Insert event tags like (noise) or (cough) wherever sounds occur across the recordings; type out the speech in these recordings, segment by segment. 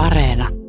Areena.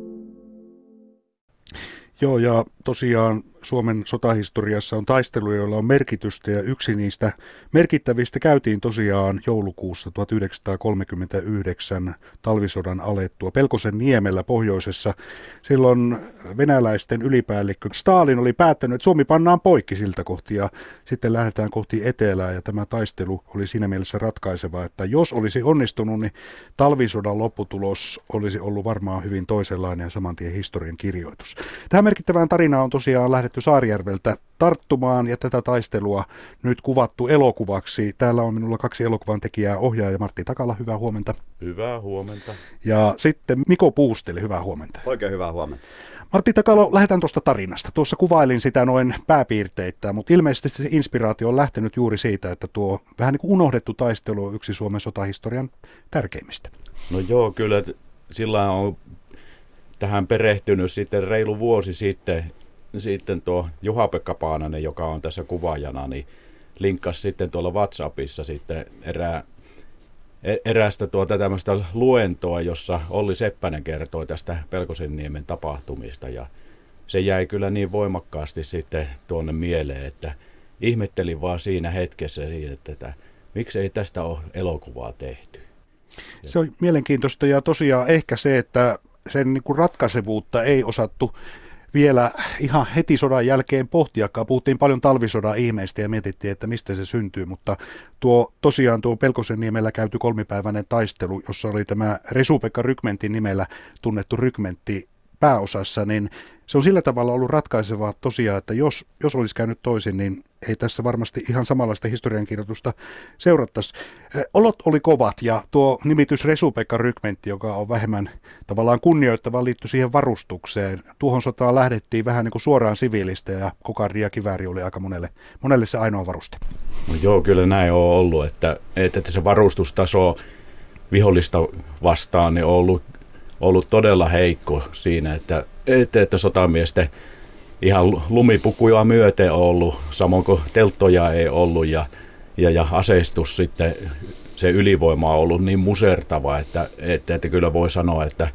Joo, ja tosiaan Suomen sotahistoriassa on taisteluja, joilla on merkitystä ja yksi niistä merkittävistä käytiin tosiaan joulukuussa 1939 talvisodan alettua Pelkosen niemellä pohjoisessa. Silloin venäläisten ylipäällikkö Stalin oli päättänyt, että Suomi pannaan poikki siltä kohti ja sitten lähdetään kohti etelää ja tämä taistelu oli siinä mielessä ratkaiseva, että jos olisi onnistunut, niin talvisodan lopputulos olisi ollut varmaan hyvin toisenlainen ja samantien historian kirjoitus. Tähän merkittävään tarinaan on tosiaan lähdetty Saarijärveltä tarttumaan ja tätä taistelua nyt kuvattu elokuvaksi. Täällä on minulla kaksi elokuvan tekijää, ohjaaja Martti Takala, hyvää huomenta. Hyvää huomenta. Ja sitten Miko Puusteli, hyvää huomenta. Oikein hyvää huomenta. Martti Takalo, lähdetään tuosta tarinasta. Tuossa kuvailin sitä noin pääpiirteitä, mutta ilmeisesti se inspiraatio on lähtenyt juuri siitä, että tuo vähän niin kuin unohdettu taistelu on yksi Suomen sotahistorian tärkeimmistä. No joo, kyllä sillä on tähän perehtynyt sitten reilu vuosi sitten sitten tuo Juha-Pekka Paananen, joka on tässä kuvaajana, niin linkkasi sitten tuolla WhatsAppissa sitten erää, e, erästä tuota tämmöistä luentoa, jossa Olli Seppänen kertoi tästä Pelkosenniemen tapahtumista ja se jäi kyllä niin voimakkaasti sitten tuonne mieleen, että ihmettelin vaan siinä hetkessä siihen, että, että miksi ei tästä ole elokuvaa tehty. Se on mielenkiintoista ja tosiaan ehkä se, että sen niin kuin ratkaisevuutta ei osattu vielä ihan heti sodan jälkeen pohtiakaan. Puhuttiin paljon talvisodan ihmeistä ja mietittiin, että mistä se syntyy, mutta tuo tosiaan tuo Pelkosen niemellä käyty kolmipäiväinen taistelu, jossa oli tämä Resupekka Rykmentin nimellä tunnettu rykmentti pääosassa, niin se on sillä tavalla ollut ratkaisevaa tosiaan, että jos, jos olisi käynyt toisin, niin ei tässä varmasti ihan samanlaista historiankirjoitusta seurattaisi. Olot oli kovat ja tuo nimitys Resupekka Rykmentti, joka on vähemmän tavallaan kunnioittava, liittyi siihen varustukseen. Tuohon sotaan lähdettiin vähän niin kuin suoraan siviilistä ja kokari ja kivääri oli aika monelle, monelle se ainoa varuste. No joo, kyllä näin on ollut, että, että se varustustaso vihollista vastaan niin on ollut, ollut todella heikko siinä, että, että, että sotamiesten ihan lumipukuja myöten ollut, samoin kuin telttoja ei ollut ja, ja, ja aseistus sitten, se ylivoima on ollut niin musertava, että, että, että kyllä voi sanoa, että,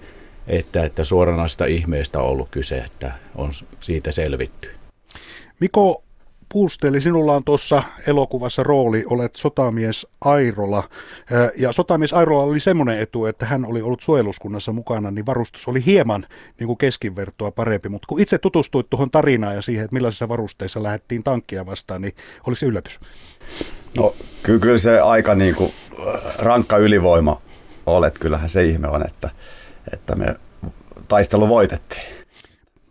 että, että suoranaista ihmeestä on ollut kyse, että on siitä selvitty. Miko, Puusteli, sinulla on tuossa elokuvassa rooli, olet sotamies Airola. Ja sotamies Airola oli semmoinen etu, että hän oli ollut suojeluskunnassa mukana, niin varustus oli hieman niin kuin keskivertoa parempi. Mutta kun itse tutustuit tuohon tarinaan ja siihen, että millaisissa varusteissa lähdettiin tankkia vastaan, niin oliko se yllätys? No ky- kyllä se aika niin kuin rankka ylivoima olet. Kyllähän se ihme on, että, että me taistelu voitettiin.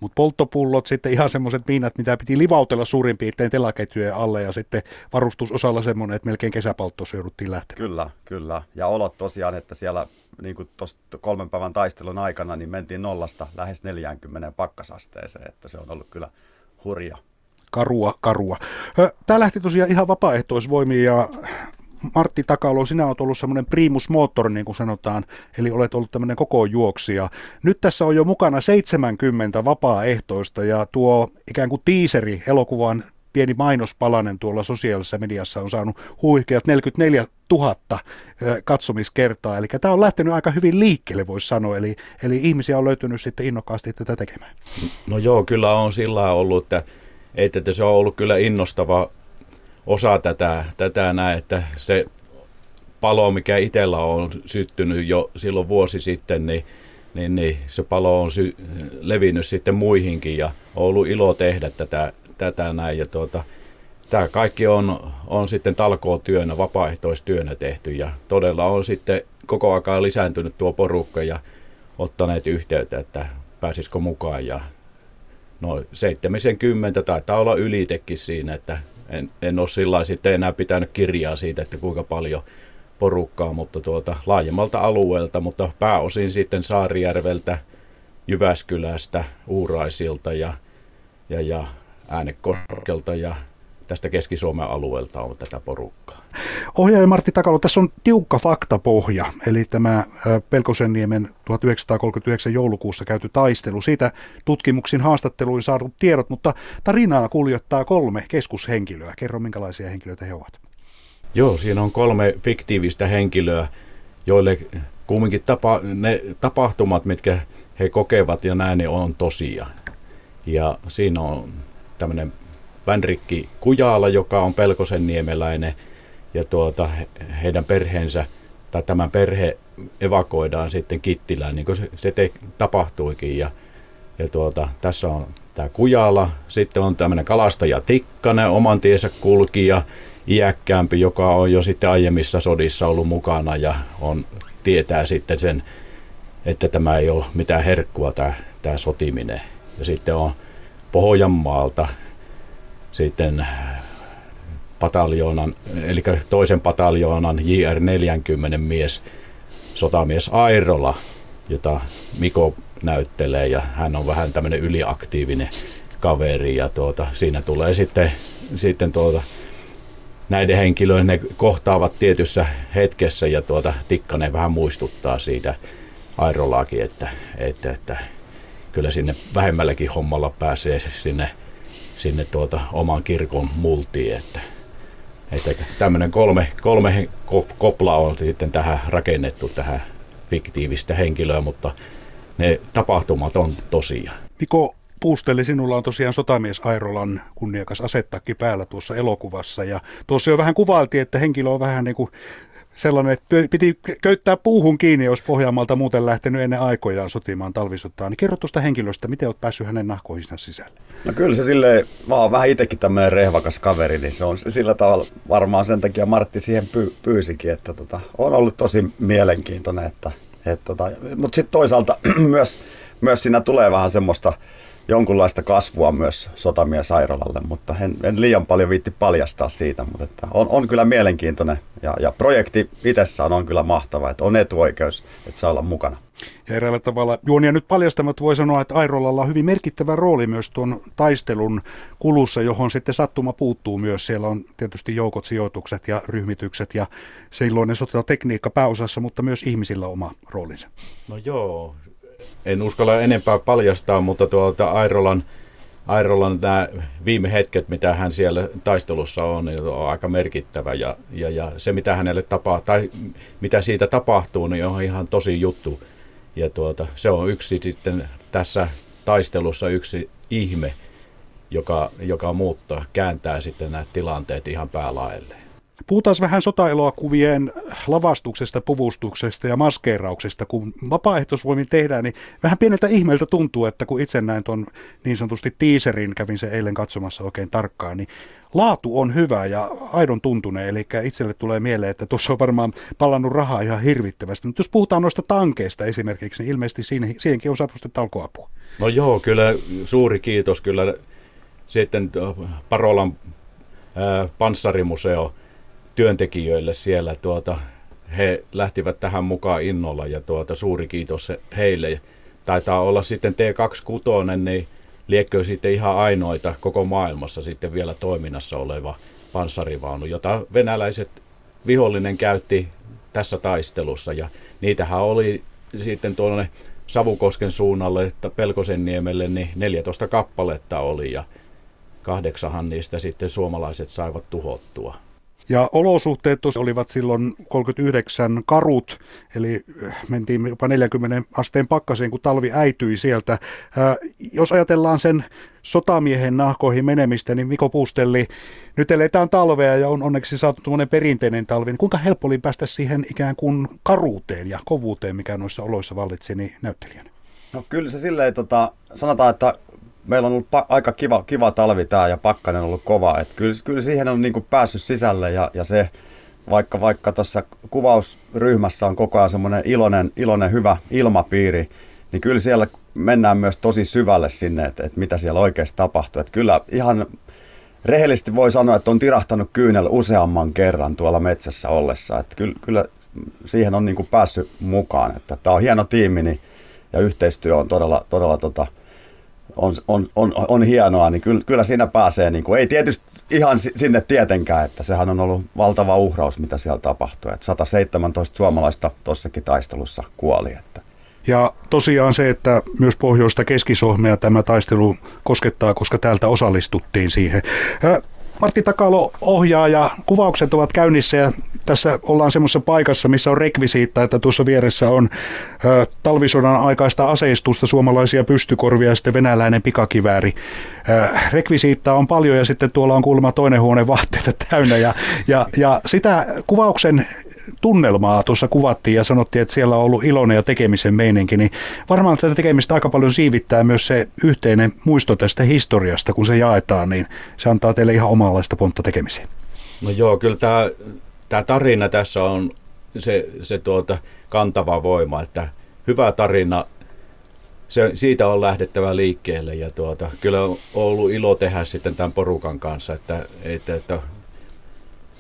Mutta polttopullot, sitten ihan semmoiset miinat, mitä piti livautella suurin piirtein telaketjujen alle ja sitten varustusosalla semmoinen, että melkein kesäpalttossa jouduttiin lähtemään. Kyllä, kyllä. Ja olot tosiaan, että siellä niin kuin kolmen päivän taistelun aikana niin mentiin nollasta lähes 40 pakkasasteeseen, että se on ollut kyllä hurja karua, karua. Tämä lähti tosiaan ihan vapaaehtoisvoimiin ja Martti Takalo, sinä olet ollut semmoinen primus motor, niin kuin sanotaan, eli olet ollut tämmöinen koko juoksija. Nyt tässä on jo mukana 70 vapaaehtoista ja tuo ikään kuin tiiseri elokuvan pieni mainospalanen tuolla sosiaalisessa mediassa on saanut huikeat 44 000 katsomiskertaa. Eli tämä on lähtenyt aika hyvin liikkeelle, voisi sanoa. Eli, eli ihmisiä on löytynyt sitten innokkaasti tätä tekemään. No joo, kyllä on sillä ollut, että, että se on ollut kyllä innostava osa tätä, tätä näin, että se palo, mikä itsellä on syttynyt jo silloin vuosi sitten, niin, niin, niin se palo on sy- levinnyt sitten muihinkin ja on ollut ilo tehdä tätä, tätä näin. Ja tuota, tämä kaikki on, on sitten talkootyönä, vapaaehtoistyönä tehty ja todella on sitten koko ajan lisääntynyt tuo porukka ja ottaneet yhteyttä, että pääsisikö mukaan ja no 70 taitaa olla ylitekin siinä, että en, en ole sillä sitten enää pitänyt kirjaa siitä, että kuinka paljon porukkaa, mutta tuota, laajemmalta alueelta, mutta pääosin sitten Saarijärveltä, Jyväskylästä, Uuraisilta ja, ja, ja Äänekoskelta ja tästä Keski-Suomen alueelta on tätä porukkaa. Ohjaaja Martti Takalo, tässä on tiukka faktapohja, eli tämä Pelkosenniemen 1939 joulukuussa käyty taistelu. Siitä tutkimuksin haastatteluin saadut tiedot, mutta tarinaa kuljettaa kolme keskushenkilöä. Kerro, minkälaisia henkilöitä he ovat. Joo, siinä on kolme fiktiivistä henkilöä, joille kumminkin tapa, ne tapahtumat, mitkä he kokevat ja näin, niin on tosia. Ja siinä on tämmöinen Vänrikki Kujaala, joka on Pelkosen niemeläinen, ja tuota, heidän perheensä, tai tämän perhe evakoidaan sitten Kittilään, niin kuin se, se te, tapahtuikin. Ja, ja tuota, tässä on tämä Kujala, sitten on tämmöinen kalastaja Tikkanen, oman tiensä kulkija, iäkkäämpi, joka on jo sitten aiemmissa sodissa ollut mukana ja on, tietää sitten sen, että tämä ei ole mitään herkkua tämä, tämä sotiminen. Ja sitten on Pohjanmaalta sitten pataljoonan, eli toisen pataljoonan JR40 mies, sotamies Airola, jota Miko näyttelee ja hän on vähän tämmöinen yliaktiivinen kaveri ja tuota, siinä tulee sitten, sitten tuota, näiden henkilöiden ne kohtaavat tietyssä hetkessä ja tuota, Tikkanen vähän muistuttaa siitä Airolaakin, että, että, että kyllä sinne vähemmälläkin hommalla pääsee sinne, sinne tuota, oman kirkon multiin, että, että tämmöinen kolme, kolme kopla on sitten tähän rakennettu tähän fiktiivistä henkilöä, mutta ne tapahtumat on tosia. Miko Puusteli, sinulla on tosiaan sotamies Airolan kunniakas asettakki päällä tuossa elokuvassa. Ja tuossa jo vähän kuvailtiin, että henkilö on vähän niin kuin sellainen, että piti köyttää puuhun kiinni, jos Pohjanmaalta muuten lähtenyt ennen aikojaan sotimaan talvisotaan. Niin kerro tuosta henkilöstä, miten olet päässyt hänen nahkoihinsa sisälle? No kyllä se silleen, mä oon vähän itsekin tämmöinen rehvakas kaveri, niin se on sillä tavalla varmaan sen takia Martti siihen py, pyysikin, että tota, on ollut tosi mielenkiintoinen, että tota, mutta sitten toisaalta (clears throat) myös, myös siinä tulee vähän semmoista jonkunlaista kasvua myös sotamies Airolalle, mutta en, en liian paljon viitti paljastaa siitä, mutta että on, on kyllä mielenkiintoinen ja, ja projekti itsessään on kyllä mahtava, että on etuoikeus, että saa olla mukana. Ja eräällä tavalla juonia nyt paljastamat voi sanoa, että Airolalla on hyvin merkittävä rooli myös tuon taistelun kulussa, johon sitten sattuma puuttuu myös. Siellä on tietysti joukot, sijoitukset ja ryhmitykset ja silloinen sotatekniikka pääosassa, mutta myös ihmisillä oma roolinsa. No joo, en uskalla enempää paljastaa, mutta tuolta Airolan, Airolan nämä viime hetket, mitä hän siellä taistelussa on, niin on aika merkittävä. Ja, ja, ja se, mitä hänelle tapahtuu, tai mitä siitä tapahtuu, niin on ihan tosi juttu. Ja tuota, se on yksi sitten tässä taistelussa yksi ihme, joka, joka muuttaa, kääntää sitten nämä tilanteet ihan päälaelleen. Puhutaan vähän sotaelokuvien lavastuksesta, puvustuksesta ja maskeerauksesta. Kun vapaaehtoisvoimin tehdään, niin vähän pieneltä ihmeeltä tuntuu, että kun itse näin tuon niin sanotusti teaserin, kävin se eilen katsomassa oikein tarkkaan, niin laatu on hyvä ja aidon tuntuneen. Eli itselle tulee mieleen, että tuossa on varmaan palannut rahaa ihan hirvittävästi. Mutta jos puhutaan noista tankeista esimerkiksi, niin ilmeisesti siihen, siihenkin on saatu sitten talkoapua. No joo, kyllä suuri kiitos kyllä sitten Parolan äh, panssarimuseo työntekijöille siellä. Tuota, he lähtivät tähän mukaan innolla ja tuota, suuri kiitos heille. Taitaa olla sitten T26, niin liekkö sitten ihan ainoita koko maailmassa sitten vielä toiminnassa oleva panssarivaunu, jota venäläiset vihollinen käytti tässä taistelussa. Ja niitähän oli sitten tuonne Savukosken suunnalle, että Pelkosen niemelle, niin 14 kappaletta oli ja kahdeksahan niistä sitten suomalaiset saivat tuhottua. Ja olosuhteet olivat silloin 39 karut, eli äh, mentiin jopa 40 asteen pakkaseen, kun talvi äityi sieltä. Äh, jos ajatellaan sen sotamiehen nahkoihin menemistä, niin Miko Puustelli, nyt eletään talvea ja on onneksi saatu tuommoinen perinteinen talvi. Niin kuinka helppo oli päästä siihen ikään kuin karuuteen ja kovuuteen, mikä noissa oloissa vallitsi niin näyttelijänä? No kyllä se silleen, tota, sanotaan, että meillä on ollut pa- aika kiva, kiva talvi tämä ja pakkanen on ollut kova. Et kyllä, kyllä siihen on niinku päässyt sisälle ja, ja se, vaikka vaikka tuossa kuvausryhmässä on koko ajan semmoinen iloinen, iloinen, hyvä ilmapiiri, niin kyllä siellä mennään myös tosi syvälle sinne, että, että mitä siellä oikeasti tapahtuu. Että kyllä ihan rehellisesti voi sanoa, että on tirahtanut kyynel useamman kerran tuolla metsässä ollessa. Että kyllä, kyllä siihen on niin kuin päässyt mukaan. Että tämä on hieno tiimi niin, ja yhteistyö on todella, todella tota, on, on, on, on hienoa, niin kyllä, kyllä siinä pääsee, niin kuin, ei tietysti ihan sinne tietenkään, että sehän on ollut valtava uhraus, mitä siellä tapahtui. Että 117 suomalaista tuossakin taistelussa kuoli. Että. Ja tosiaan se, että myös pohjoista keskisohmea tämä taistelu koskettaa, koska täältä osallistuttiin siihen. Martti Takalo ohjaa ja kuvaukset ovat käynnissä ja tässä ollaan semmoisessa paikassa, missä on rekvisiitta, että tuossa vieressä on ö, talvisodan aikaista aseistusta, suomalaisia pystykorvia ja sitten venäläinen pikakivääri. Ö, rekvisiitta on paljon ja sitten tuolla on kuulemma toinen huone vaatteita täynnä ja, ja, ja sitä kuvauksen tunnelmaa tuossa kuvattiin ja sanottiin, että siellä on ollut iloinen ja tekemisen meininki, niin varmaan tätä tekemistä aika paljon siivittää myös se yhteinen muisto tästä historiasta, kun se jaetaan, niin se antaa teille ihan omanlaista pontta tekemiseen. No joo, kyllä tämä, tämä tarina tässä on se, se tuota kantava voima, että hyvä tarina, se, siitä on lähdettävä liikkeelle ja tuota, kyllä on ollut ilo tehdä sitten tämän porukan kanssa, että, että, että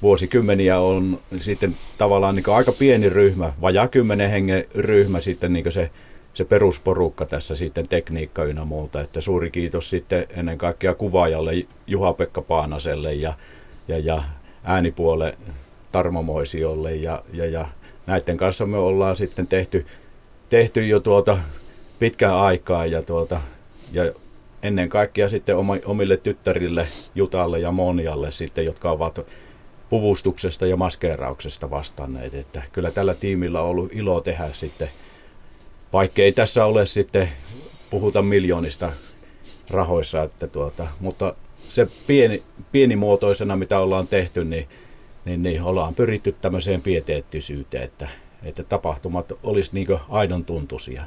vuosikymmeniä on sitten tavallaan niin aika pieni ryhmä, vajaa kymmenen hengen ryhmä sitten niin se, se perusporukka tässä sitten tekniikka ynnä muuta. Että suuri kiitos sitten ennen kaikkea kuvaajalle Juha-Pekka Paanaselle ja, ja, ja äänipuole Tarmo Moisiolle ja, ja, ja näiden kanssa me ollaan sitten tehty, tehty jo tuota pitkään aikaa ja, tuota, ja ennen kaikkea sitten omille tyttärille Jutalle ja Monialle sitten, jotka ovat puvustuksesta ja maskeerauksesta vastanneet. Että kyllä tällä tiimillä on ollut ilo tehdä sitten, vaikka ei tässä ole sitten puhuta miljoonista rahoissa, että tuota, mutta se pieni, pienimuotoisena, mitä ollaan tehty, niin, niin, niin ollaan pyritty tämmöiseen pieteettisyyteen, että, että tapahtumat olisi niin aidon tuntuisia.